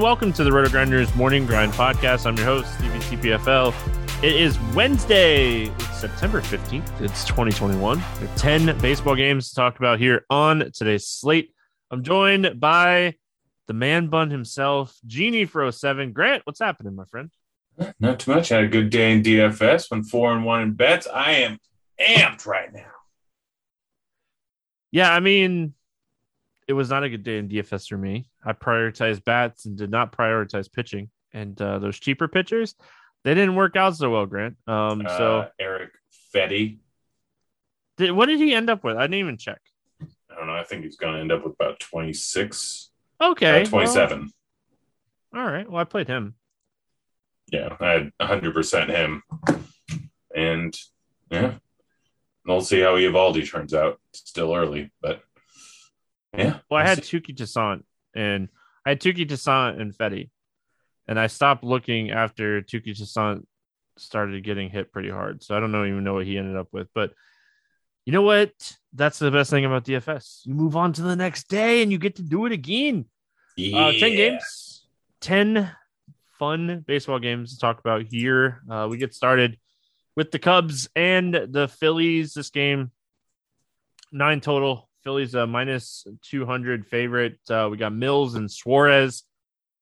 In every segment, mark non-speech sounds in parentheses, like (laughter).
everyone. Welcome to the Roto Grinders Morning Grind Podcast. I'm your host, Stevie TPFL. It is Wednesday, it's September 15th. It's 2021. We have 10 baseball games to talk about here on today's slate. I'm joined by the man bun himself, Genie for 07. Grant, what's happening, my friend? Not too much. I Had a good day in DFS. Went four and one in bets. I am amped right now. Yeah, I mean, it was not a good day in DFS for me. I prioritized bats and did not prioritize pitching. And uh, those cheaper pitchers, they didn't work out so well, Grant. Um, so Erick Fedde. Did, what did he end up with? I didn't even check. I don't know. I think he's going to end up with about 26. Okay. Uh, 27. Well, all right. Well, I played him. Yeah, I had 100% him. And yeah, we'll see how Eovaldi turns out. It's still early, but yeah. Well, I had Touki Toussaint and I had Touki Toussaint and Fedde, and I stopped looking after Touki Toussaint started getting hit pretty hard. So I don't know even know what he ended up with, but you know what? That's the best thing about DFS. You move on to the next day and you get to do it again. Yeah. Uh, 10 games, 10 fun baseball games to talk about here. Uh, we get started with the Cubs and the Phillies. This game, nine total. Phillies a minus 200 favorite. Uh, we got Mills and Suarez.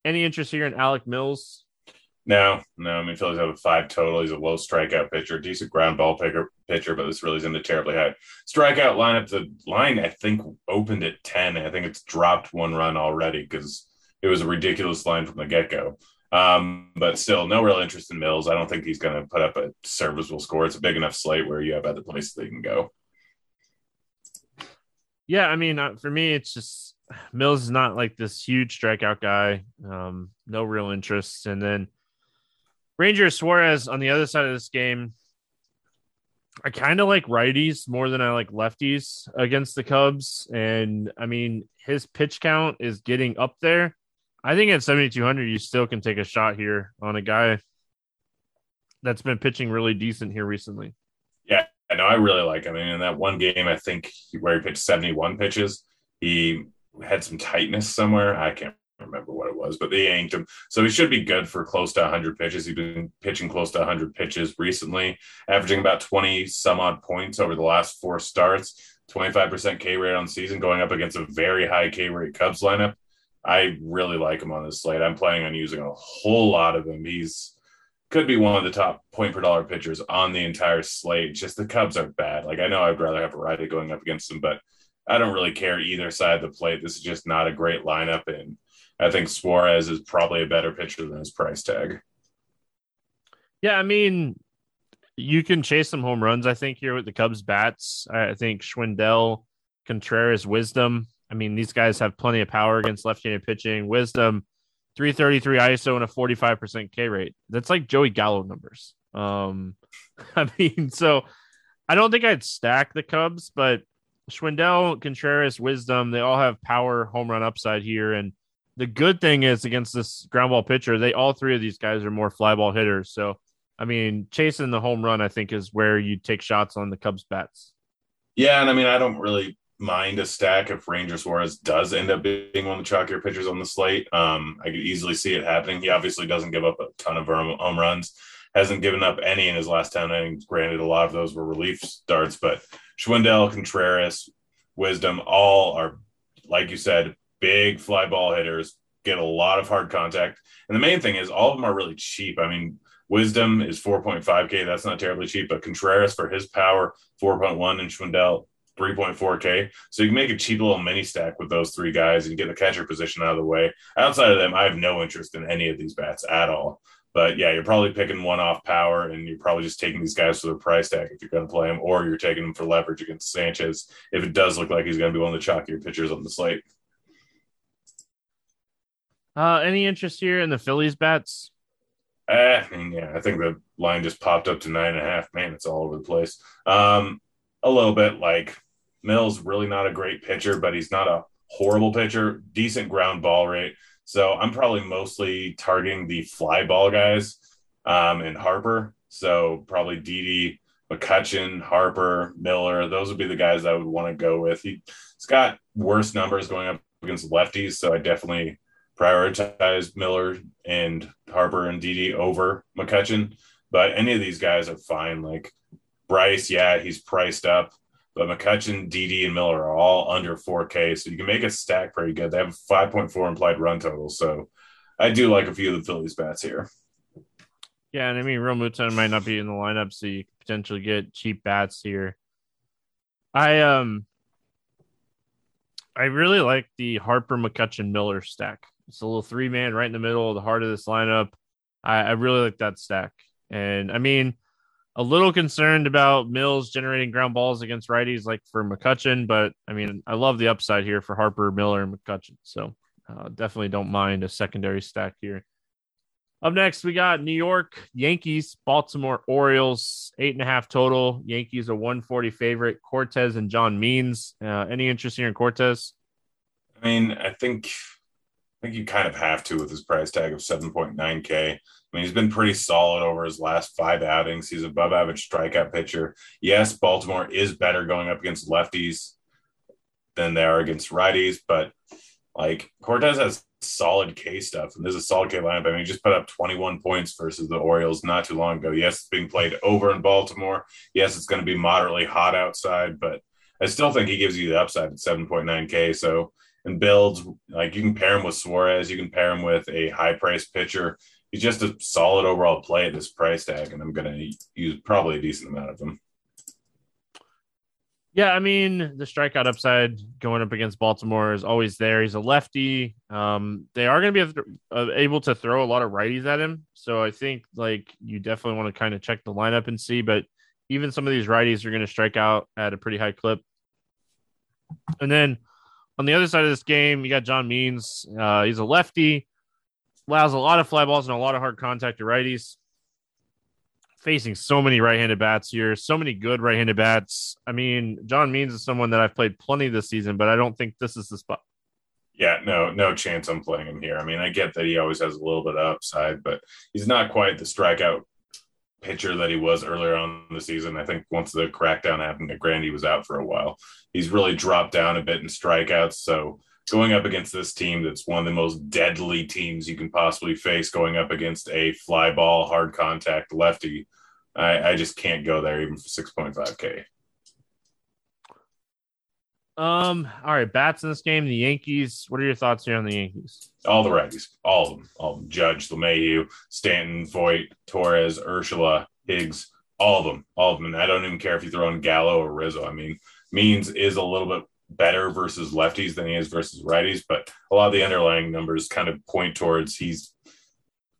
Any interest here in Alec Mills? No, no. I mean, Phillies have a five total. He's a low strikeout pitcher, decent ground ball picker, pitcher, but this really isn't a terribly high strikeout lineup. The line, I think, opened at 10. I think it's dropped one run already because it was a ridiculous line from the get go. Um, but still, no real interest in Mills. I don't think he's going to put up a serviceable score. It's a big enough slate where you have other places they can go. Yeah, I mean, uh, for me, it's just (sighs) Mills is not like this huge strikeout guy. Um, no real interest. And then Ranger Suarez on the other side of this game, I kind of like righties more than I like lefties against the Cubs. And I mean, his pitch count is getting up there. I think at 7,200, you still can take a shot here on a guy that's been pitching really decent here recently. Know. I really like him. I mean, in that one game, I think where he pitched 71 pitches, he had some tightness somewhere. I can't remember what it was, but they yanked him. So he should be good for close to 100 pitches. He's been pitching close to 100 pitches recently, averaging about 20 some odd points over the last four starts, 25% K rate on season, going up against a very high K rate Cubs lineup. I really like him on this slate. I'm planning on using a whole lot of him. He's could be one of the top point per dollar pitchers on the entire slate. Just the Cubs are bad. Like I know I'd rather have a righty going up against them, but I don't really care either side of the plate. This is just not a great lineup, and I think Suarez is probably a better pitcher than his price tag. Yeah, I mean, you can chase some home runs. I think here with the Cubs bats. I think Schwindel, Contreras, Wisdom. I mean, these guys have plenty of power against left-handed pitching. Wisdom 333 ISO and a 45% K rate. That's like Joey Gallo numbers. Um, (laughs) I mean, so I don't think I'd stack the Cubs, but Schwindel, Contreras, Wisdom, they all have power home run upside here. And the good thing is against this ground ball pitcher, they all three of these guys are more fly ball hitters. So, I mean, chasing the home run, I think, is where you take shots on the Cubs bats. Yeah, and I mean, I don't really mind a stack if Ranger Suarez does end up being one of the chalkier pitchers on the slate. Um, I could easily see it happening. He obviously doesn't give up a ton of home runs, hasn't given up any in his last 10 innings. Granted, a lot of those were relief starts, but Schwindel, Contreras, Wisdom, all are, like you said, big fly ball hitters, get a lot of hard contact. And the main thing is, all of them are really cheap. I mean, Wisdom is 4.5K. That's not terribly cheap, but Contreras for his power, 4.1, and Schwindel, 3.4K. So you can make a cheap little mini stack with those three guys and get the catcher position out of the way. Outside of them, I have no interest in any of these bats at all. But yeah, you're probably picking one off power and you're probably just taking these guys for their price tag if you're going to play them, or you're taking them for leverage against Sanchez if it does look like he's going to be one of the chalkier pitchers on the slate. Uh, any interest here in the Phillies bats? Uh, I mean, yeah, I think the line just popped up to nine and a half. Man, it's all over the place. Um, a little bit like Mills, really not a great pitcher, but he's not a horrible pitcher. Decent ground ball rate. So I'm probably mostly targeting the fly ball guys um, and Harper. So probably Didi, McCutchen, Harper, Miller. Those would be the guys I would want to go with. He, has got worse numbers going up against lefties, so I definitely prioritize Miller and Harper and Didi over McCutchen, but any of these guys are fine. Like Bryce, yeah, he's priced up, but McCutchen, Didi, and Miller are all under 4K, so you can make a stack pretty good. They have 5.4 implied run total, so I do like a few of the Phillies bats here. Yeah, and I mean, Real Realmuto might not be in the lineup, so you could potentially get cheap bats here. I um, I really like the Harper McCutchen Miller stack. It's a little three man right in the middle of the heart of this lineup. I, I really like that stack, and I mean, a little concerned about Mills generating ground balls against righties like for McCutchen, but I mean, I love the upside here for Harper, Miller, and McCutchen. So uh, definitely don't mind a secondary stack here. Up next, we got New York Yankees, Baltimore Orioles, eight and a half total. Yankees a 140 favorite. Cortes and John Means. Uh, any interest here in Cortes? I mean, I think I think you kind of have to with his price tag of 7.9K. I mean, he's been pretty solid over his last five outings. He's above average strikeout pitcher. Yes, Baltimore is better going up against lefties than they are against righties, but like Cortes has solid K stuff, and there's a solid K lineup. I mean, he just put up 21 points versus the Orioles not too long ago. Yes, it's being played over in Baltimore. Yes, it's going to be moderately hot outside, but I still think he gives you the upside at 7.9K. So, and builds like you can pair him with Suarez, you can pair him with a high priced pitcher. He's just a solid overall play at this price tag, and I'm going to use probably a decent amount of them. Yeah, I mean the strikeout upside going up against Baltimore is always there. He's a lefty. Um, they are going to be uh, able to throw a lot of righties at him, so I think like you definitely want to kind of check the lineup and see. But even some of these righties are going to strike out at a pretty high clip. And then on the other side of this game, you got John Means. Uh, he's a lefty, allows a lot of fly balls and a lot of hard contact to righties facing so many right-handed bats here, so many good right-handed bats. I mean, John Means is someone that I've played plenty this season, but I don't think this is the spot. Yeah, no, no chance I'm playing him here. I mean, I get that he always has a little bit of upside, but he's not quite the strikeout pitcher that he was earlier on the season. I think once the crackdown happened at Grandy was out for a while. He's really dropped down a bit in strikeouts. So going up against this team that's one of the most deadly teams you can possibly face going up against a fly ball hard contact lefty i, I just can't go there even for 6.5k um all right bats in this game the yankees what are your thoughts here on the yankees all the righties all of them all of them judge LeMahieu, stanton voit torres urshela higgs all of them all of them and i don't even care if you throw in gallo or rizzo i mean means is a little bit better versus lefties than he is versus righties, but a lot of the underlying numbers kind of point towards he's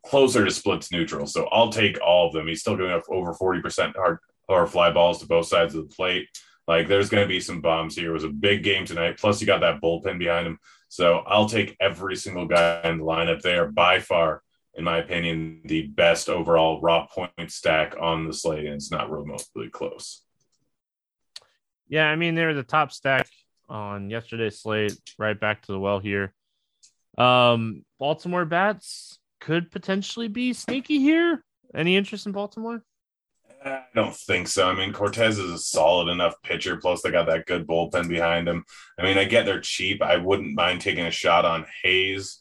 closer to splits neutral. So I'll take all of them. He's still going up over 40% hard or fly balls to both sides of the plate. Like there's going to be some bombs here. It was a big game tonight. Plus, you got that bullpen behind him. So I'll take every single guy in the lineup there. By far, in my opinion, the best overall raw point stack on the slate, and it's not remotely close. Yeah, I mean they're the top stack on yesterday's slate. Right back to the well here. Um, Baltimore bats could potentially be sneaky here. Any interest in Baltimore? I don't think so. I mean, Cortes is a solid enough pitcher. Plus, they got that good bullpen behind him. I mean, I get they're cheap. I wouldn't mind taking a shot on Hayes,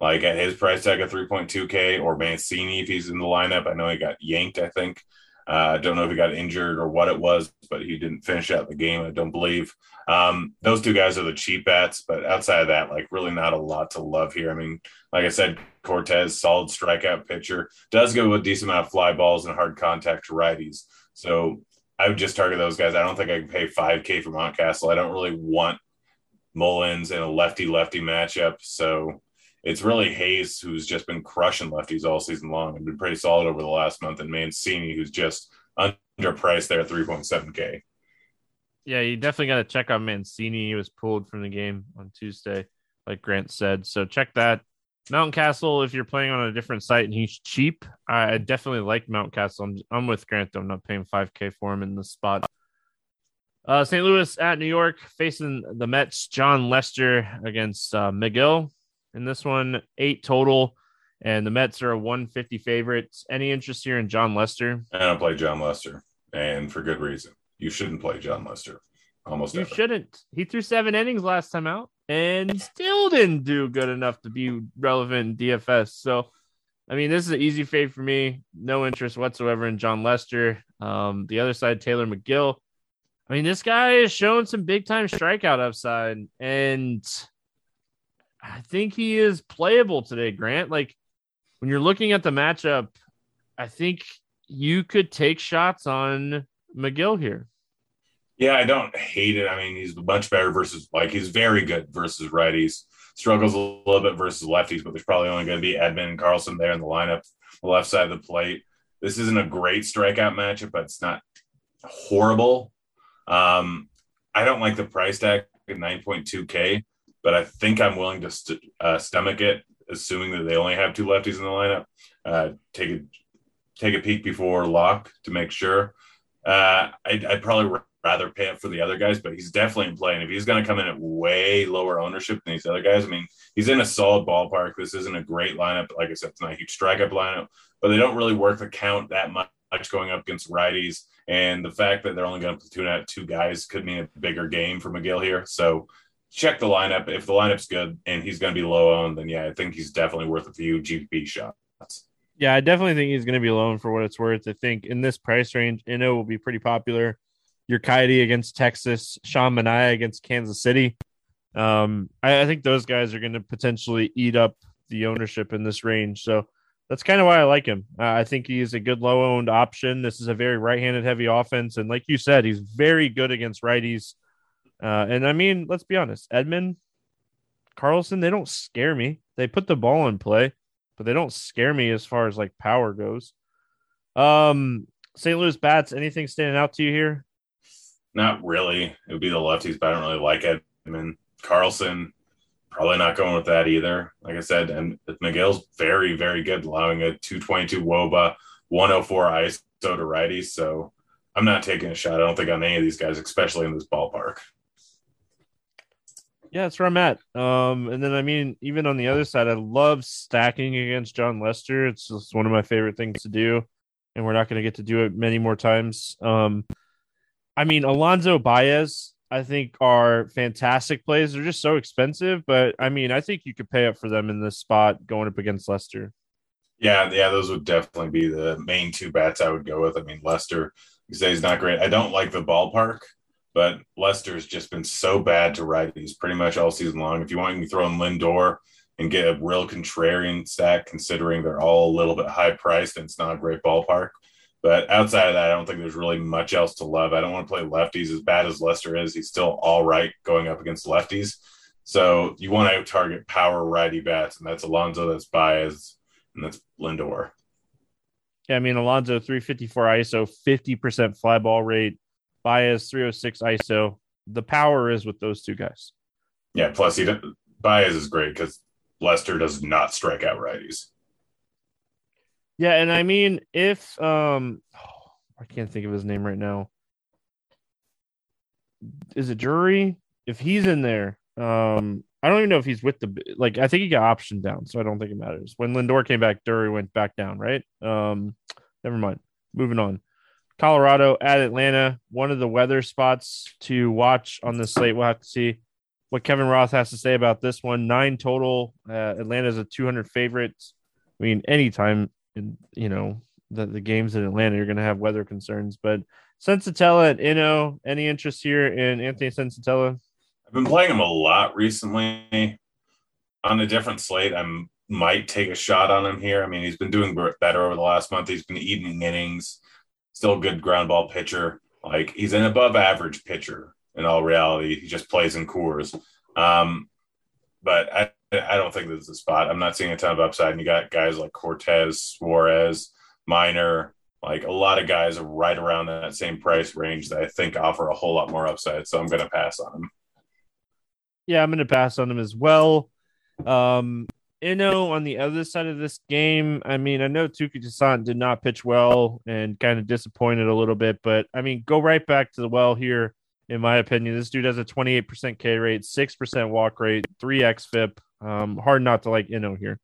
like at his price tag of 3.2K, or Mancini if he's in the lineup. I know he got yanked, I think. I uh, don't know if he got injured or what it was, but he didn't finish out the game. I don't believe. Um, those two guys are the cheap bats, but outside of that, like really not a lot to love here. I mean, like I said, Cortes, solid strikeout pitcher, does go with decent amount of fly balls and hard contact to righties. So I would just target those guys. I don't think I can pay 5K for Mountcastle. I don't really want Mullins in a lefty lefty matchup. So it's really Hayes who's just been crushing lefties all season long and been pretty solid over the last month, and Mancini who's just underpriced there at 3.7K. Yeah, you definitely got to check on Mancini. He was pulled from the game on Tuesday, like Grant said. So check that. Mountcastle, if you're playing on a different site and he's cheap, I definitely like Mountcastle. I'm, I'm with Grant, though. I'm not paying 5K for him in the spot. Uh, St. Louis at New York facing the Mets. Jon Lester against uh, Megill in this one, eight total, and the Mets are a 150 favorites. Any interest here in Jon Lester? I don't play Jon Lester, and for good reason. You shouldn't play Jon Lester. Almost you ever. shouldn't. He threw seven innings last time out. And still didn't do good enough to be relevant in DFS. So, I mean, this is an easy fade for me. No interest whatsoever in Jon Lester. Um, the other side, Tylor Megill. I mean, this guy is showing some big time strikeout upside, and I think he is playable today, Grant. Like when you're looking at the matchup, I think you could take shots on McGill here. Yeah, I don't hate it. I mean, he's much better versus like he's very good versus righties. Struggles a little bit versus lefties, but there's probably only going to be Edman and Carlson there in the lineup, the left side of the plate. This isn't a great strikeout matchup, but it's not horrible. Um, I don't like the price tag at 9.2K, but I think I'm willing to st- uh, stomach it, assuming that they only have two lefties in the lineup. Uh, take a take a peek before lock to make sure. Uh, I'd, I'd, probably rather pay up for the other guys, but he's definitely in play. And if he's going to come in at way lower ownership than these other guys, I mean, he's in a solid ballpark. This isn't a great lineup. Like I said, it's not a huge strikeout lineup, but they don't really work the count that much going up against righties. And the fact that they're only going to platoon out two guys could mean a bigger game for Megill here. So check the lineup. If the lineup's good and he's going to be low owned, then yeah, I think he's definitely worth a few GPP shots. Yeah, I definitely think he's going to be low for what it's worth. I think in this price range, Ynoa will be pretty popular. Urquidy against Texas, Sean Manaea against Kansas City. Um, I, I think those guys are going to potentially eat up the ownership in this range. So that's kind of why I like him. Uh, I think he's a good low owned option. This is a very right handed heavy offense. And like you said, he's very good against righties. Uh, and I mean, let's be honest, Edman, Carlson, they don't scare me. They put the ball in play, but they don't scare me as far as like power goes. Um, St. Louis bats, anything standing out to you here? Not really. It would be the lefties, but I don't really like Edman. Carlson, probably not going with that either. Like I said, and Megill's very, very good, allowing a 222 Woba, 104 ISO to righties. So I'm not taking a shot. I don't think on any of these guys, especially in this ballpark. Yeah, that's where I'm at. Um, and then I mean, even on the other side, I love stacking against Jon Lester. It's just one of my favorite things to do, and we're not going to get to do it many more times. Um, I mean, Alonso Baez, I think are fantastic plays. They're just so expensive, but I mean, I think you could pay up for them in this spot going up against Lester. Yeah, yeah, those would definitely be the main two bats I would go with. I mean, Lester, you say he's not great. I don't like the ballpark but Lester's just been so bad to righties pretty much all season long. If you want, you can throw in Lindor and get a real contrarian stack, considering they're all a little bit high priced and it's not a great ballpark. But outside of that, I don't think there's really much else to love. I don't want to play lefties as bad as Lester is. He's still all right going up against lefties. So you want to target power righty bats, and that's Alonso, that's Baez, and that's Lindor. Yeah, I mean Alonso 354 ISO, 50% fly ball rate, Baez 306 ISO. The power is with those two guys. Yeah, plus he Baez is great because Lester does not strike out righties. Yeah, and I mean if um oh, I can't think of his name right now. Is it Drury? If he's in there, um I don't even know if he's with the like I think he got option down, so I don't think it matters. When Lindor came back, Drury went back down, right? Um never mind. Moving on. Colorado at Atlanta, one of the weather spots to watch on the slate. We'll have to see what Kevin Roth has to say about this one. Nine total. Uh, Atlanta is a 200 favorite. I mean, anytime you know the, the games in Atlanta, you're going to have weather concerns. But Senzatela and Ynoa, any interest here in Anthony Senzatela? I've been playing him a lot recently on a different slate. I might take a shot on him here. I mean, he's been doing better over the last month. He's been eating innings still good ground ball pitcher. Like he's an above average pitcher in all reality. He just plays in Coors. Um, but I, I don't think this is a spot. I'm not seeing a ton of upside. And you got guys like Cortes, Suarez, Minor, like a lot of guys right around that same price range that I think offer a whole lot more upside. So I'm going to pass on them. Yeah, I'm going to pass on them as well. Um, Ynoa on the other side of this game, I mean, I know Touki Toussaint did not pitch well and kind of disappointed a little bit, but I mean, go right back to the well here, in my opinion. This dude has a 28% K rate, 6% walk rate, 3x FIP. Um, hard not to like Ynoa here.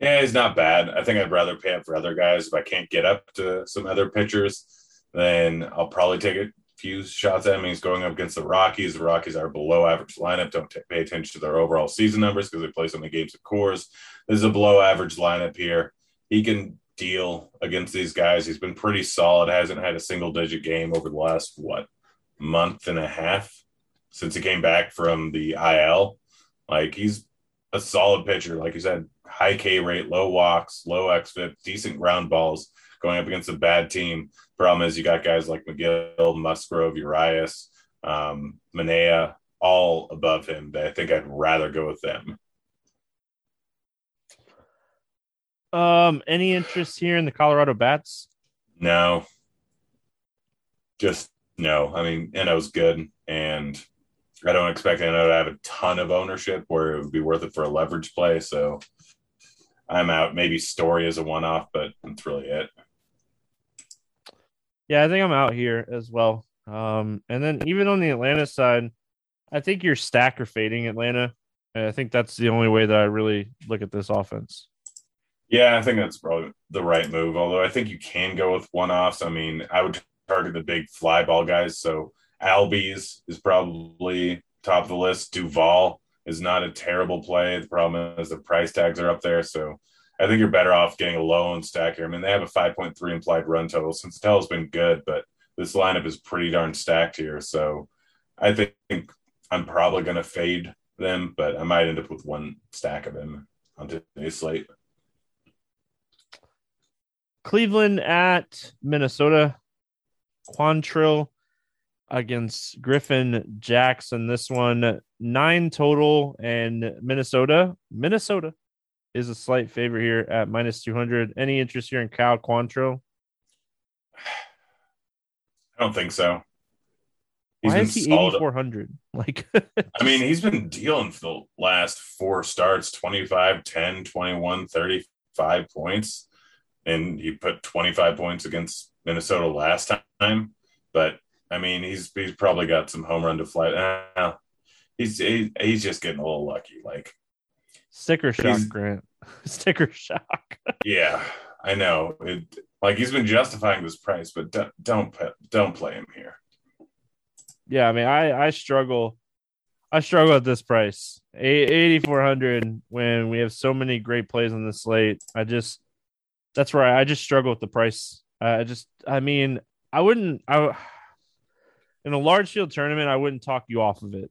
Yeah, he's not bad. I think I'd rather pay up for other guys if I can't get up to some other pitchers. Then I'll probably take a few shots at him. He's going up against the Rockies. The Rockies are below average lineup. Don't t- pay attention to their overall season numbers because they play so many games of Coors. This is a below average lineup here. He can deal against these guys. He's been pretty solid. Hasn't had a single digit game over the last what month and a half since he came back from the IL. Like he's a solid pitcher. Like you said, high K rate, low walks, low xFIP, decent ground balls going up against a bad team. Problem is, you got guys like Megill, Musgrove, Urias, um, Manaea, all above him. But I think I'd rather go with them. Um, any interest here in the Colorado Bats? No, just no. I mean, Ynoa's good, and I don't expect Ynoa to have a ton of ownership where it would be worth it for a leverage play. So I'm out. Maybe Story is a one off, but that's really it. Yeah, I think I'm out here as well. Um, and then even on the Atlanta side, I think your stack are fading Atlanta. And I think that's the only way that I really look at this offense. Yeah, I think that's probably the right move. Although I think you can go with one offs. I mean, I would target the big fly ball guys. So Albies is probably top of the list. Duvall is not a terrible play. The problem is the price tags are up there. So I think you're better off getting a low and stack here. I mean, they have a 5.3 implied run total. since has been good, but this lineup is pretty darn stacked here. So I think I'm probably going to fade them, but I might end up with one stack of them on today's slate. Cleveland at Minnesota. Quantrill against Griffin Jackson. This one nine total, and Minnesota. Minnesota is a slight favorite here at minus 200. Any interest here in Cal Quantrill? (sighs) I don't think so. He's Why is he 8,400? (laughs) Like, I mean, he's been dealing for the last four starts 25, 10, 21, 35 points. And he put 25 points against Minnesota last time. But I mean, he's he's probably got some home run to fly. Uh, he's he, he's just getting a little lucky. Like Sticker shock, Grant. (laughs) Sticker shock. (laughs) yeah, I know. It, like he's been justifying this price, but don't don't don't play him here. Yeah, I mean, I I struggle. I struggle at this price, eighty four hundred. When we have so many great plays on the slate, I just that's right. I just struggle with the price. I just, I mean, I wouldn't. I in a large field tournament, I wouldn't talk you off of it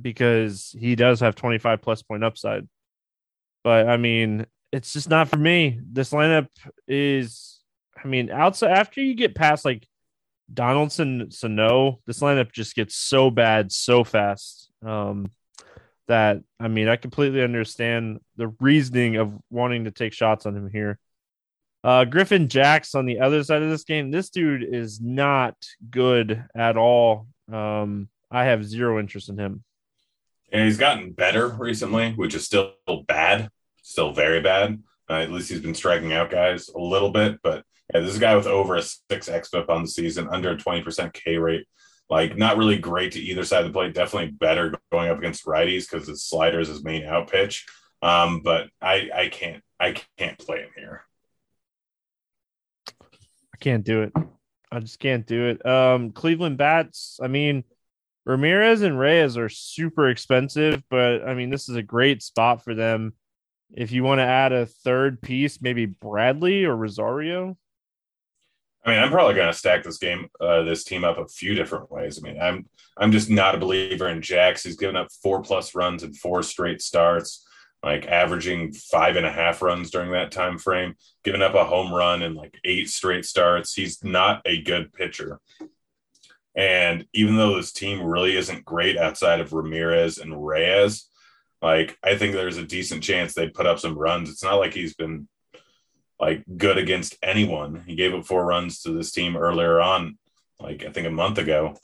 because he does have 25 plus point upside. But I mean, it's just not for me. This lineup is, I mean, outside after you get past like Donaldson, Sano, this lineup just gets so bad so fast. Um, that I mean, I completely understand the reasoning of wanting to take shots on him here. Uh, Griffin Jax on the other side of this game, this dude is not good at all. Um, I have zero interest in him. And he's gotten better recently, which is still bad, still very bad. Uh, at least he's been striking out guys a little bit, but yeah, this is a guy with over a six xFIP on the season, under a twenty percent K rate. Like not really great to either side of the plate. Definitely better going up against righties because his slider is his main out pitch. Um, but I I can't I can't play him here. I can't do it. I just can't do it. Um, Cleveland bats. I mean, Ramirez and Reyes are super expensive, but I mean, this is a great spot for them. If you want to add a third piece, maybe Bradley or Rosario. I mean, I'm probably going to stack this game, uh, this team up a few different ways. I mean, I'm I'm just not a believer in Jax. He's given up four plus runs in four straight starts, like averaging five and a half runs during that time frame, giving up a home run in like eight straight starts. He's not a good pitcher. And even though this team really isn't great outside of Ramirez and Reyes, like I think there's a decent chance they'd put up some runs. It's not like he's been like good against anyone. He gave up four runs to this team earlier on, like I think a month ago.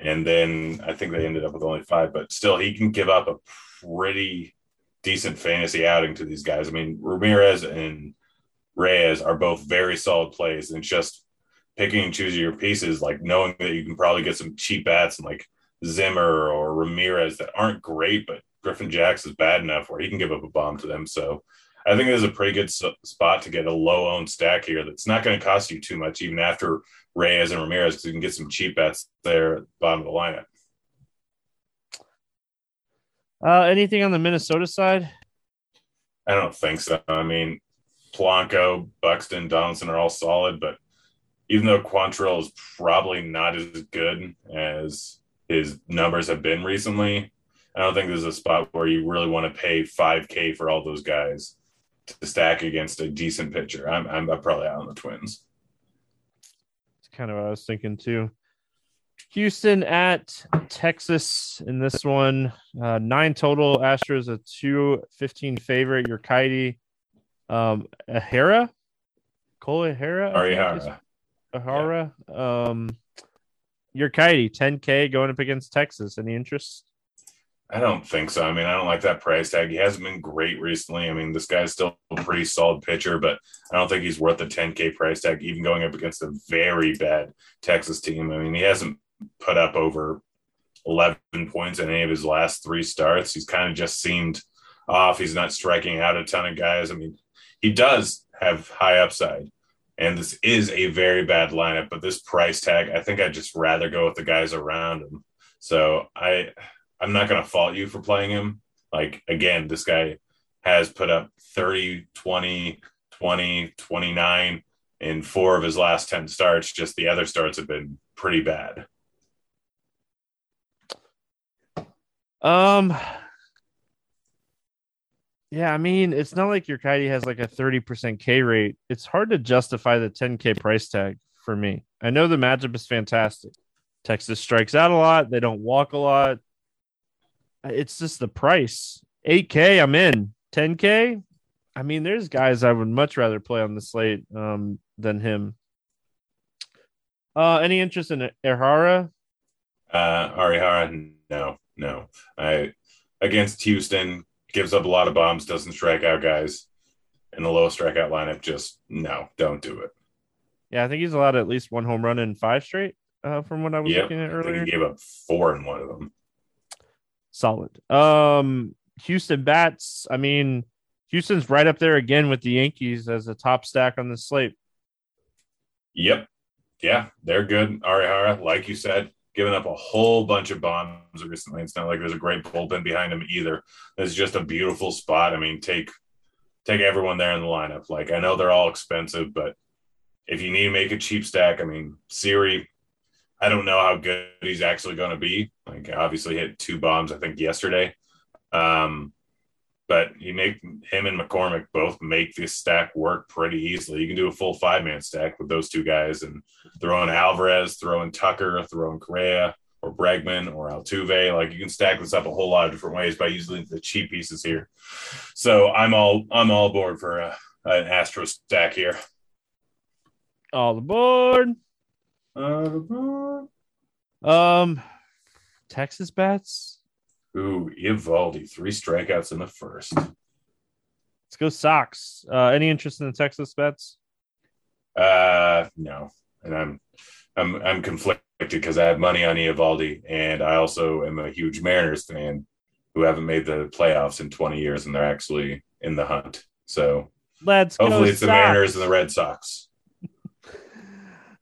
And then I think they ended up with only five, but still he can give up a pretty decent fantasy outing to these guys. I mean, Ramirez and Reyes are both very solid plays and just picking and choosing your pieces, like knowing that you can probably get some cheap bats and like Zimmer or Ramirez that aren't great, but Griffin Jax is bad enough where he can give up a bomb to them. So I think this is a pretty good spot to get a low owned stack here. That's not going to cost you too much, even after Reyes and Ramirez, because you can get some cheap bats there at the bottom of the lineup. Uh, anything on the Minnesota side? I don't think so. I mean, Polanco, Buxton, Donaldson are all solid, but even though Quantrill is probably not as good as his numbers have been recently, I don't think there's a spot where you really want to pay 5K for all those guys to stack against a decent pitcher. I'm, I'm probably out on the Twins. It's kind of what I was thinking too. Houston at Texas in this one. Uh, nine total. Astros a 215 favorite. Urquidy. Um, Ahara? Cole Ahara? Arihara. Ahara. Yeah. Um, Urquidy, 10K going up against Texas. Any interest? I don't think so. I mean, I don't like that price tag. He hasn't been great recently. I mean, this guy's still a pretty solid pitcher, but I don't think he's worth the 10K price tag, even going up against a very bad Texas team. I mean, he hasn't put up over 11 points in any of his last three starts. He's kind of just seemed off. He's not striking out a ton of guys. I mean, he does have high upside, and this is a very bad lineup, but this price tag, I think I'd just rather go with the guys around him. So I I'm not going to fault you for playing him. Like, again, this guy has put up 30, 20, 20, 29 in four of his last 10 starts. Just the other starts have been pretty bad. Um, yeah, I mean, it's not like your Urquidy has like a 30% K rate. It's hard to justify the 10K price tag for me. I know the matchup is fantastic. Texas strikes out a lot, they don't walk a lot. It's just the price. 8K, I'm in. 10K, I mean, there's guys I would much rather play on the slate um, than him. Uh, any interest in Erhara? Uh, Arihara, no, no. I against Houston gives up a lot of bombs, doesn't strike out guys in the lowest strikeout lineup. Just no, don't do it. Yeah, I think he's allowed at least one home run in five straight. Uh, from what I was yep, looking at earlier, he gave up four in one of them solid. Um, Houston bats. I mean, Houston's right up there again with the Yankees as a top stack on the slate. Yep. Yeah, they're good. Arihara, like you said, giving up a whole bunch of bombs recently. It's not like there's a great bullpen behind him either. It's just a beautiful spot. I mean, take take everyone there in the lineup. Like I know they're all expensive, but if you need to make a cheap stack, I mean, Siri, I don't know how good he's actually going to be. Like obviously hit two bombs, I think yesterday. Um, but he make him and McCormick both make this stack work pretty easily. You can do a full five man stack with those two guys and throw in Alvarez, throw in Tucker, throw in Correa or Bregman or Altuve. Like you can stack this up a whole lot of different ways by using the cheap pieces here. So I'm all I'm all aboard for a, an Astro stack here. All aboard. Uh, um, Texas bats. Ooh, Eovaldi, three strikeouts in the first. Let's go Sox. Uh, any interest in the Texas bets? Uh, no, and I'm I'm I'm conflicted because I have money on Eovaldi, and I also am a huge Mariners fan who haven't made the playoffs in 20 years, and they're actually in the hunt. So let's hopefully it's Sox. the Mariners and the Red Sox. (laughs)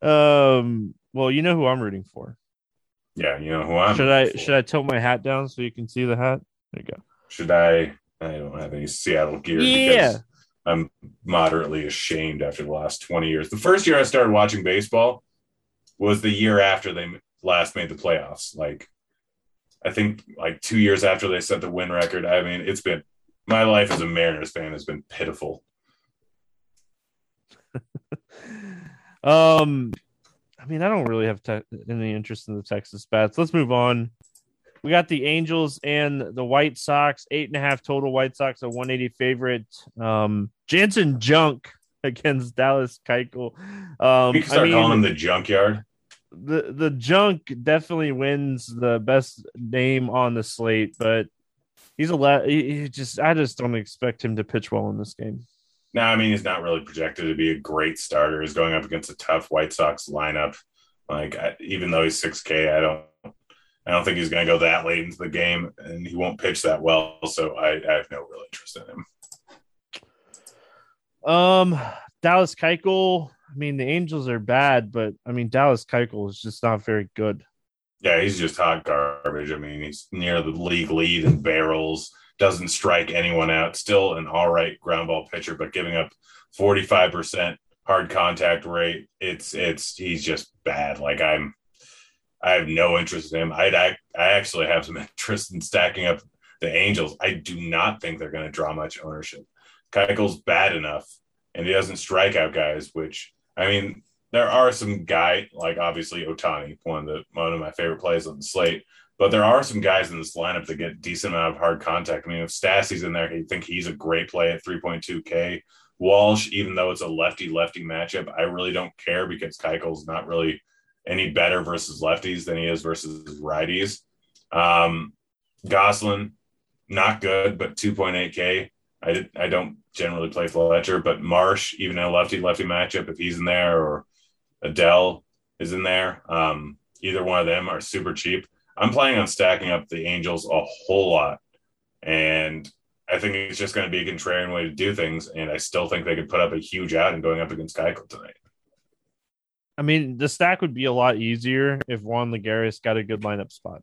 Um. Well, you know who I'm rooting for. Yeah, you know who I'm. Should I for. should I tilt my hat down so you can see the hat? There you go. Should I? I don't have any Seattle gear. Yeah. I'm moderately ashamed after the last 20 years. The first year I started watching baseball was the year after they last made the playoffs. Like, I think like two years after they set the win record. I mean, it's been my life as a Mariners fan has been pitiful. (laughs) Um, I mean, I don't really have te- any interest in the Texas bats. Let's move on. We got the Angels and the White Sox, eight and a half total. White Sox a 180 favorite. Um, Janson Junk (laughs) against Dallas Keuchel. Um, we can start I mean, calling him the Junkyard. The the Junk definitely wins the best name on the slate, but he's a lot. He, he just I just don't expect him to pitch well in this game. No, I mean he's not really projected to be a great starter. He's going up against a tough White Sox lineup. Like I, even though he's six K, I don't, I don't think he's going to go that late into the game, and he won't pitch that well. So I, I have no real interest in him. Um, Dallas Keuchel. I mean, the Angels are bad, but I mean, Dallas Keuchel is just not very good. Yeah, he's just hot garbage. I mean, he's near the league lead in barrels, doesn't strike anyone out, still an all right ground ball pitcher, but giving up 45% hard contact rate. It's, it's, he's just bad. Like, I'm, I have no interest in him. I'd, I, I actually have some (laughs) interest in stacking up the Angels. I do not think they're going to draw much ownership. Keuchel's bad enough, and he doesn't strike out guys, which, I mean, there are some guy like obviously Ohtani, one of the one of my favorite plays on the slate. But there are some guys in this lineup that get decent amount of hard contact. I mean, if Stassi's in there, I think he's a great play at 3.2K. Walsh, even though it's a lefty lefty matchup, I really don't care because Keuchel's not really any better versus lefties than he is versus righties. Um, Gosselin, not good, but 2.8K. I did, I don't generally play Fletcher, but Marsh, even in a lefty lefty matchup, if he's in there, or Adell is in there, um, either one of them are super cheap. I'm planning on stacking up the Angels a whole lot, and I think it's just going to be a contrarian way to do things. And I still think they could put up a huge out and going up against Keuchel tonight. I mean, the stack would be a lot easier if Juan Lagares got a good lineup spot.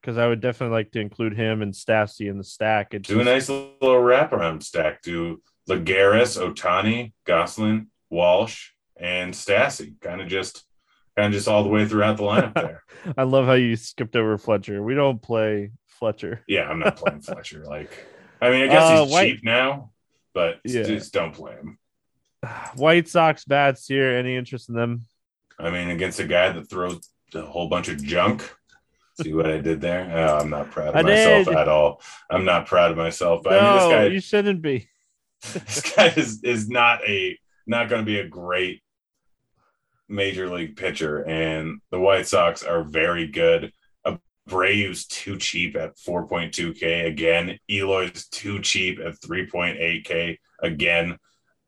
Because I would definitely like to include him and Stassi in the stack. It's do a nice little wraparound stack. Do Lagares, Ohtani, Gosselin, Walsh, and Stassi. Kind of just of just all the way throughout the lineup (laughs) there. I love how you skipped over Fletcher. We don't play Fletcher. Yeah, I'm not playing (laughs) Fletcher. Like, I mean, I guess uh, he's White... cheap now, but yeah. just don't play him. (sighs) White Sox bats here. Any interest in them? I mean, against a guy that throws a whole bunch of junk. See what I did there? Oh, I'm not proud of I myself did. at all. I'm not proud of myself. But no, I mean, this guy, you shouldn't be. (laughs) this guy is is not a not going to be a great major league pitcher, and the White Sox are very good. Abreu's too cheap at 4.2K again. Eloy's too cheap at 3.8K again.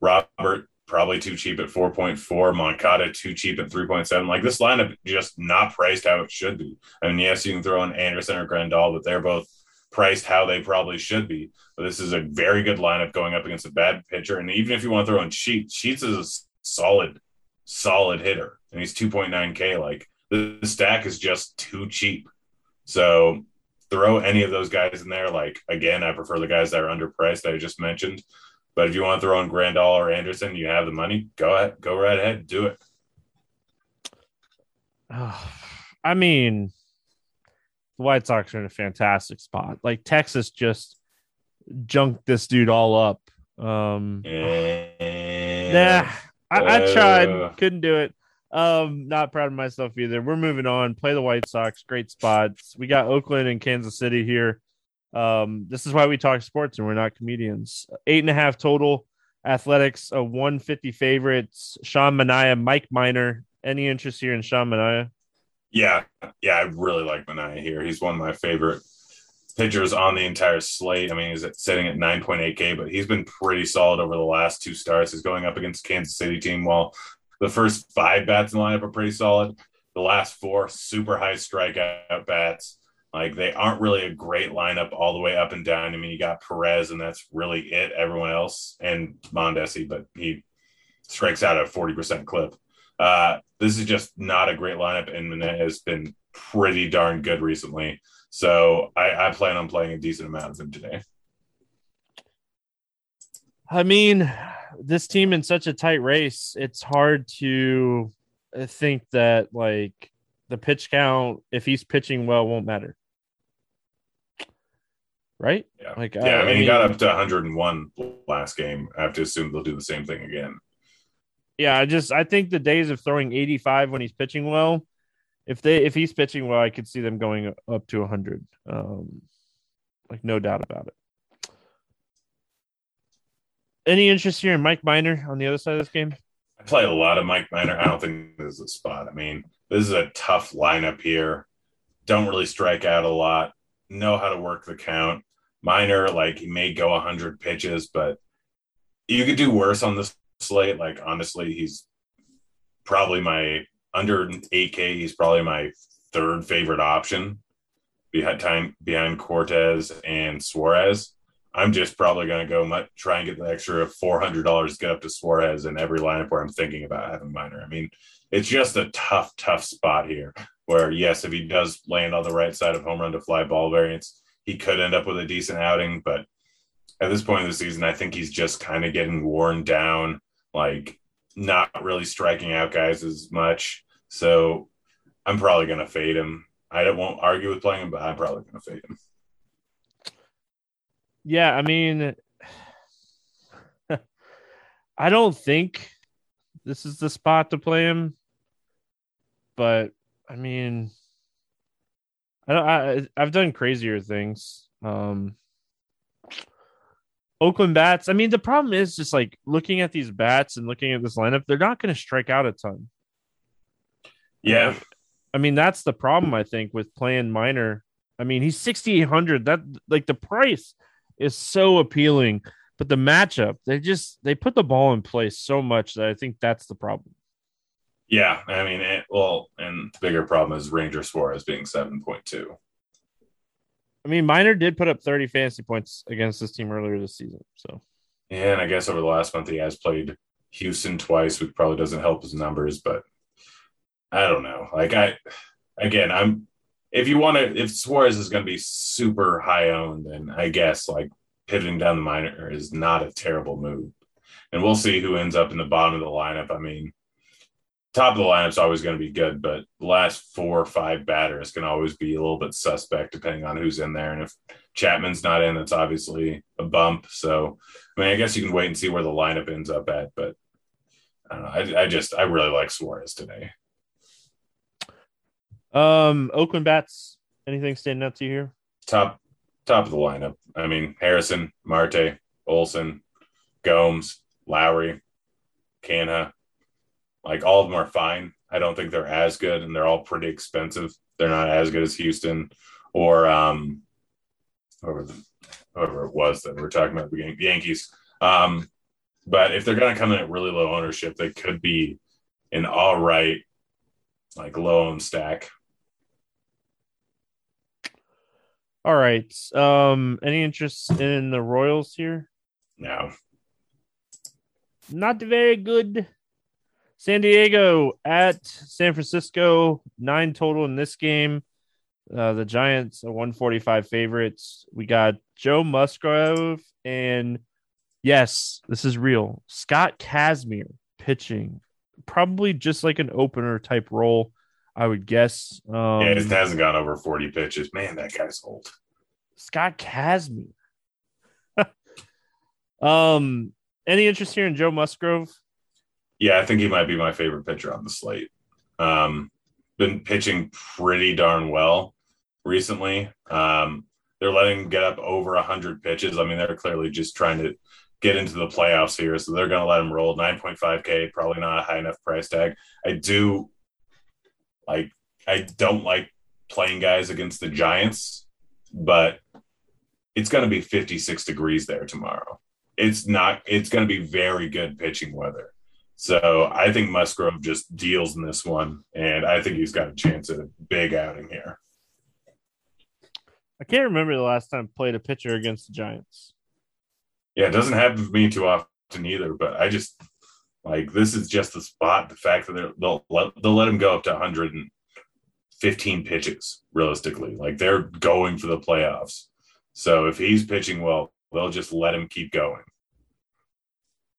Robert probably too cheap at 4.4. Moncada too cheap at 3.7. Like this lineup just not priced how it should be. I mean, yes, you can throw in Anderson or Grandal, but they're both priced how they probably should be. But this is a very good lineup going up against a bad pitcher. And even if you want to throw in Sheets, Sheets is a solid, solid hitter. And he's 2.9K. Like the stack is just too cheap. So throw any of those guys in there. Like again, I prefer the guys that are underpriced that I just mentioned. But if you want to throw in Grandal or Anderson, you have the money. Go ahead, go right ahead, do it. (sighs) I mean, the White Sox are in a fantastic spot. Like Texas just junked this dude all up. Um, and, nah, I, I tried, uh, couldn't do it. Um, not proud of myself either. We're moving on. Play the White Sox. Great spots. We got Oakland and Kansas City here. Um, this is why we talk sports and we're not comedians. Eight and a half total. Athletics, a 150 favorites. Sean Manaea, Mike Minor. Any interest here in Sean Manaea? Yeah, yeah, I really like Manaea here. He's one of my favorite pitchers on the entire slate. I mean, he's sitting at 9.8K, but he's been pretty solid over the last two starts. He's going up against Kansas City team. While the first five bats in the lineup are pretty solid, the last four super high strikeout bats. Like they aren't really a great lineup all the way up and down. I mean, you got Perez, and that's really it. Everyone else, and Mondesi, but he strikes out at a forty percent clip. Uh, this is just not a great lineup, and it has been pretty darn good recently. So I, I plan on playing a decent amount of him today. I mean, this team in such a tight race, it's hard to uh, think that like the pitch count, if he's pitching well, won't matter. Right? Yeah. Like, yeah, I, I mean, I mean, he got up to 101 last game. I have to assume they'll do the same thing again. Yeah, I just I think the days of throwing 85 when he's pitching well, if they if he's pitching well, I could see them going up to 100. Um, like no doubt about it. Any interest here in Mike Minor on the other side of this game? I play a lot of Mike Minor. I don't think this is a spot. I mean, this is a tough lineup here. Don't really strike out a lot. Know how to work the count. Minor, like he may go 100 pitches, but you could do worse on this slate. Like honestly, he's probably my under 8K. He's probably my third favorite option behind time behind Cortes and Suarez. I'm just probably going to go try and get the extra four hundred dollars get up to Suarez in every lineup where I'm thinking about having Minor. I mean, it's just a tough, tough spot here. Where yes, if he does land on the right side of home run to fly ball variance, he could end up with a decent outing. But at this point in the season, I think he's just kind of getting worn down, like not really striking out guys as much. So I'm probably going to fade him. I won't argue with playing him, but I'm probably going to fade him. Yeah, I mean, (laughs) I don't think this is the spot to play him, but I mean, I. I I've done crazier things. Um, Oakland bats. I mean, the problem is just like looking at these bats and looking at this lineup, they're not going to strike out a ton. Yeah. I mean, that's the problem, I think, with playing minor. I mean, he's 6,800. That, like, the price is so appealing, but the matchup, they just, they put the ball in place so much that I think that's the problem. Yeah. I mean, it, well, and the bigger problem is Ranger Suarez being 7.2. I mean, Minor did put up 30 fantasy points against this team earlier this season. So, yeah, and I guess over the last month he has played Houston twice, which probably doesn't help his numbers, but I don't know. Like I, again, I'm. If you want to, if Suarez is going to be super high owned, then I guess like pivoting down the minor is not a terrible move. And we'll see who ends up in the bottom of the lineup. I mean, top of the lineup's always going to be good, but the last four or five batters can always be a little bit suspect depending on who's in there. And if Chapman's not in, that's obviously a bump. So, I mean, I guess you can wait and see where the lineup ends up at, but I don't know. I, I just, I really like Suarez today. Um, Oakland bats. Anything standing out to you here? Top, top of the lineup. I mean, Harrison, Marte, Olson, Gomes, Lowrie, Canha, like all of them are fine. I don't think they're as good, and they're all pretty expensive. They're not as good as Houston or um, whoever, the, whoever it was that we are talking about the Yankees. Um, but if they're going to come in at really low ownership, they could be an all right, like low owned stack. All right. Um, any interest in the Royals here? No. Not very good. San Diego at San Francisco, nine total in this game. Uh, the Giants are 145 favorites. We got Joe Musgrove and yes, this is real. Scott Kazmir pitching, probably just like an opener type role, I would guess. Um, yeah, it hasn't gone over 40 pitches. Man, that guy's old. Scott Kazmir. (laughs) um, any interest here in Joe Musgrove? Yeah, I think he might be my favorite pitcher on the slate. Um, been pitching pretty darn well recently. Um, they're letting him get up over 100 pitches. I mean, they're clearly just trying to get into the playoffs here. So they're going to let him roll 9.5K, probably not a high enough price tag. I do like, I don't like playing guys against the Giants, but it's going to be 56 degrees there tomorrow. It's not, it's going to be very good pitching weather. So I think Musgrove just deals in this one, and I think he's got a chance at a big outing here. I can't remember the last time I played a pitcher against the Giants. Yeah, it doesn't happen to me too often either, but I just like this is just the spot. The fact that they'll let, they'll let him go up to 115 pitches realistically. Like they're going for the playoffs. So if he's pitching well, they'll just let him keep going.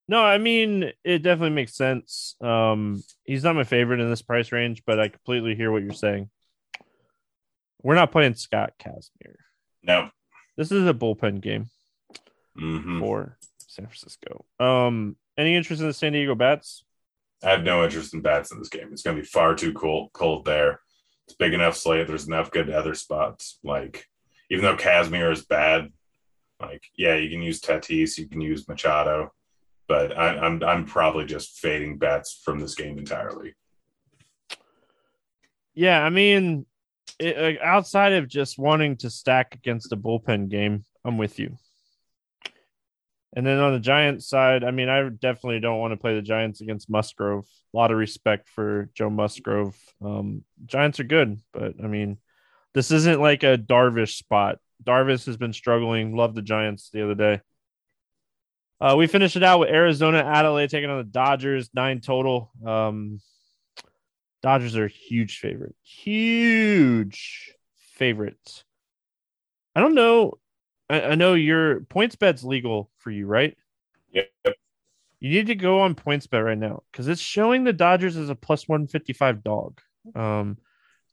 No, I mean it definitely makes sense. Um, he's not my favorite in this price range, but I completely hear what you're saying. We're not playing Scott Kazmir. No, this is a bullpen game mm-hmm. for San Francisco. Um, any interest in the San Diego Bats? I have no interest in bats in this game. It's going to be far too cold, cold there. It's big enough slate. There's enough good other spots. Like, even though Kazmir is bad, like, yeah, you can use Tatis, you can use Machado but I, I'm I'm probably just fading bats from this game entirely. Yeah, I mean, it, outside of just wanting to stack against a bullpen game, I'm with you. And then on the Giants side, I mean, I definitely don't want to play the Giants against Musgrove. A lot of respect for Joe Musgrove. Um, Giants are good, but I mean, this isn't like a Darvish spot Darvish has been struggling. Love the Giants the other day. Uh, we finished it out with Arizona, Adelaide taking on the Dodgers, nine total. Um, Dodgers are a huge favorite, huge favorite. I don't know. I, I know your PointsBet's legal for you, right? Yep. You need to go on PointsBet right now because it's showing the Dodgers as a plus 155 dog. Um,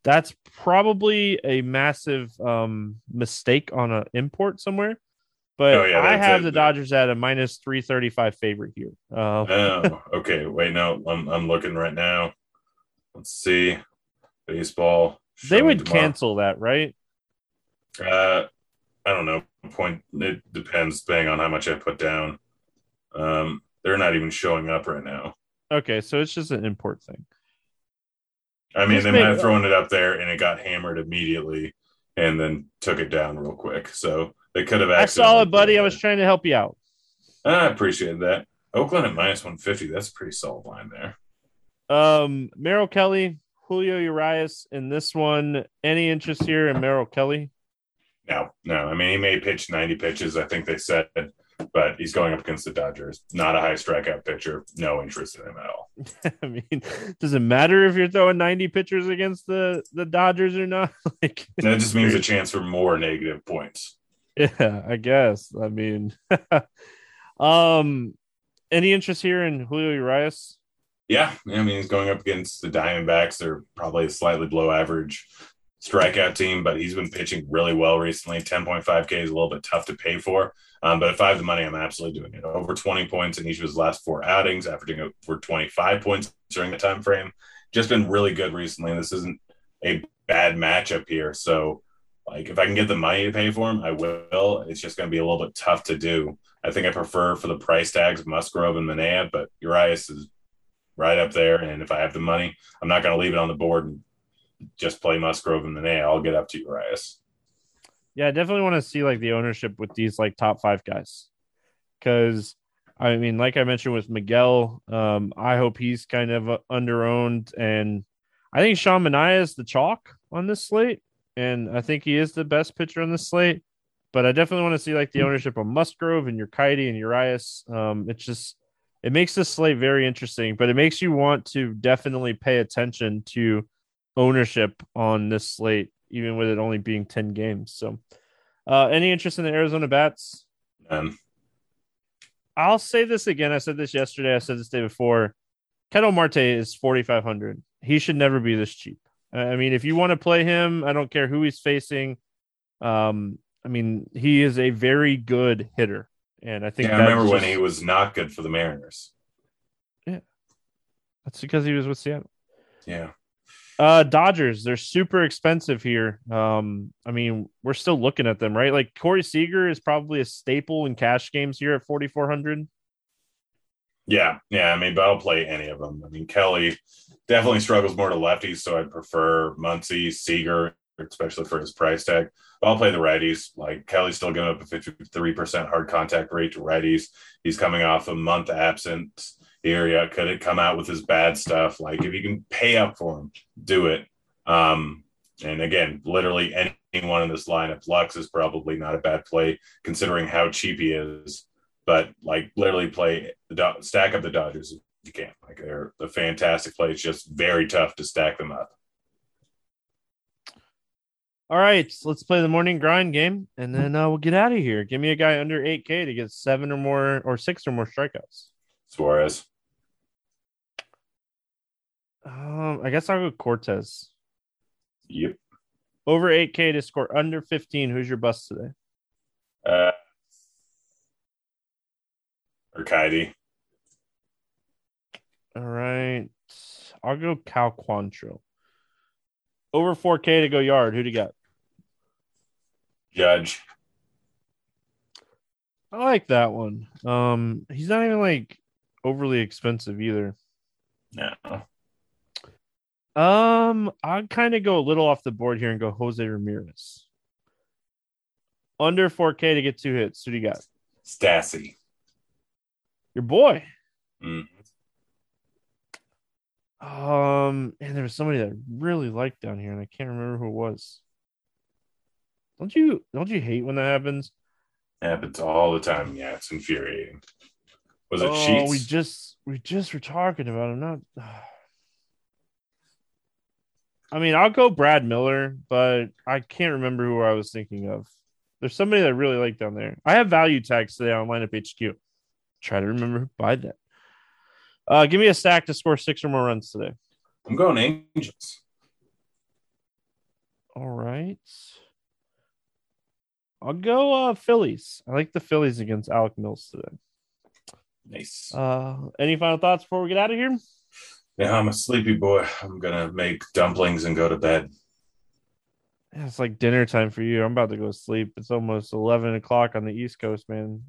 that's probably a massive um, mistake on an import somewhere. But Oh, yeah, I have it. the Dodgers at a minus 335 favorite here. Uh, Oh, (laughs) okay. Wait, no, I'm I'm looking right now. Let's see. Baseball. they would tomorrow. cancel that, right? Uh, I don't know. Point. It depends, depending on how much I put down. Um, they're not even showing up right now. Okay, so it's just an import thing. I mean, they might have thrown it up there and it got hammered immediately, and then took it down real quick. So they could have. I saw it, buddy. I was trying to help you out. I appreciate that. Oakland at minus one fifty. That's a pretty solid line there. Um, Merrill Kelly, Julio Urias in this one. Any interest here in Merrill Kelly? No, no. I mean, he may pitch 90 pitches, I think they said, but he's going up against the Dodgers. Not a high strikeout pitcher. No interest in him at all. (laughs) I mean, does it matter if you're throwing 90 pitchers against the the Dodgers or not? (laughs) like, That just means a (laughs) chance for more negative points. (laughs) yeah, I guess. I mean, (laughs) um, any interest here in Julio Urias? Yeah, I mean, he's going up against the Diamondbacks. They're probably a slightly below average strikeout team, but he's been pitching really well recently. 10.5K is a little bit tough to pay for. Um, but if I have the money, I'm absolutely doing it. Over 20 points in each of his last four outings, averaging over 25 points during the time frame. Just been really good recently. And this isn't a bad matchup here. So, like, if I can get the money to pay for him, I will. It's just going to be a little bit tough to do. I think I prefer for the price tags Musgrove and Manaea, but Urias is right up there. And if I have the money, I'm not going to leave it on the board and just play Musgrove and Manaea. I'll get up to Urias. Yeah, I definitely want to see like the ownership with these like top five guys. Cause I mean, like I mentioned with Megill, um, I hope he's kind of uh, underowned. And I think Sean Manaea is the chalk on this slate. And I think he is the best pitcher on the slate. But I definitely want to see like the ownership of Musgrove and Urquidy and Urias. Um, it's just it makes this slate very interesting, but it makes you want to definitely pay attention to ownership on this slate, even with it only being 10 games. So, uh, any interest in the Arizona Bats? And I'll say this again. I said this yesterday. I said this day before. Ketel Marte is 4,500. He should never be this cheap. I mean, if you want to play him, I don't care who he's facing. Um, I mean, he is a very good hitter. And I think yeah, I remember when he was not good for the Mariners. Yeah, that's because he was with Seattle. Yeah. Uh, Dodgers, they're super expensive here. Um, I mean, we're still looking at them, right? Like Corey Seager is probably a staple in cash games here at 4,400. Yeah. Yeah. I mean, but I'll play any of them. I mean, Kelly definitely struggles more to lefties, so I'd prefer Muncy, Seager, especially for his price tag. But I'll play the righties. Like Kelly's still giving up a 53% hard contact rate to righties. He's coming off a month absent here. Yeah, could it come out with his bad stuff? Like if you can pay up for him, do it. Um, and again, literally anyone in this lineup, Lux is probably not a bad play considering how cheap he is. But like literally play the stack up the Dodgers if you can. Like they're a fantastic play. It's just very tough to stack them up. All right, so let's play the morning grind game, and then uh, we'll get out of here. Give me a guy under 8K to get seven or more, or six or more strikeouts. Suarez. Um, I guess I'll go Cortes. Yep. Over 8K to score under 15. Who's your bust today? Uh, Urquidy. All right. I'll go Cal Quantrill. Over 4K to go yard. Who do you got? Judge. I like that one. Um, he's not even like overly expensive either. No. Um, I'd kind of go a little off the board here and go Jose Ramirez. Under 4K to get two hits. Who do you got? Stassi. Your boy. Mm. Um, and there was somebody that I really liked down here, and I can't remember who it was. Don't you don't you hate when that happens? Happens all the time. Yeah, it's infuriating. Was it oh, Sheets? we just we just were talking about him. Not. (sighs) I mean, I'll go Brad Miller, but I can't remember who I was thinking of. There's somebody that I really like down there. I have value tags today on LineupHQ. Try to remember by that. Uh, give me a stack to score six or more runs today. I'm going Angels. All right. I'll go uh, Phillies. I like the Phillies against Alec Mills today. Nice. Uh, any final thoughts before we get out of here? Yeah, I'm a sleepy boy. I'm gonna make dumplings and go to bed. Yeah, it's like dinner time for you. I'm about to go sleep. It's almost 11 o'clock on the East Coast, man.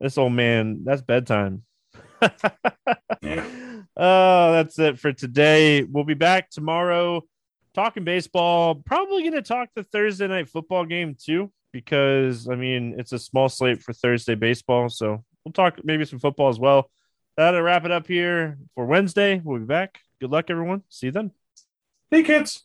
This old man, that's bedtime. yeah. (laughs) Oh, that's it for today. We'll be back tomorrow talking baseball. Probably going to talk the Thursday night football game too, because I mean, it's a small slate for Thursday baseball. So we'll talk maybe some football as well. That'll wrap it up here for Wednesday. We'll be back. Good luck, everyone. See you then. Hey, kids.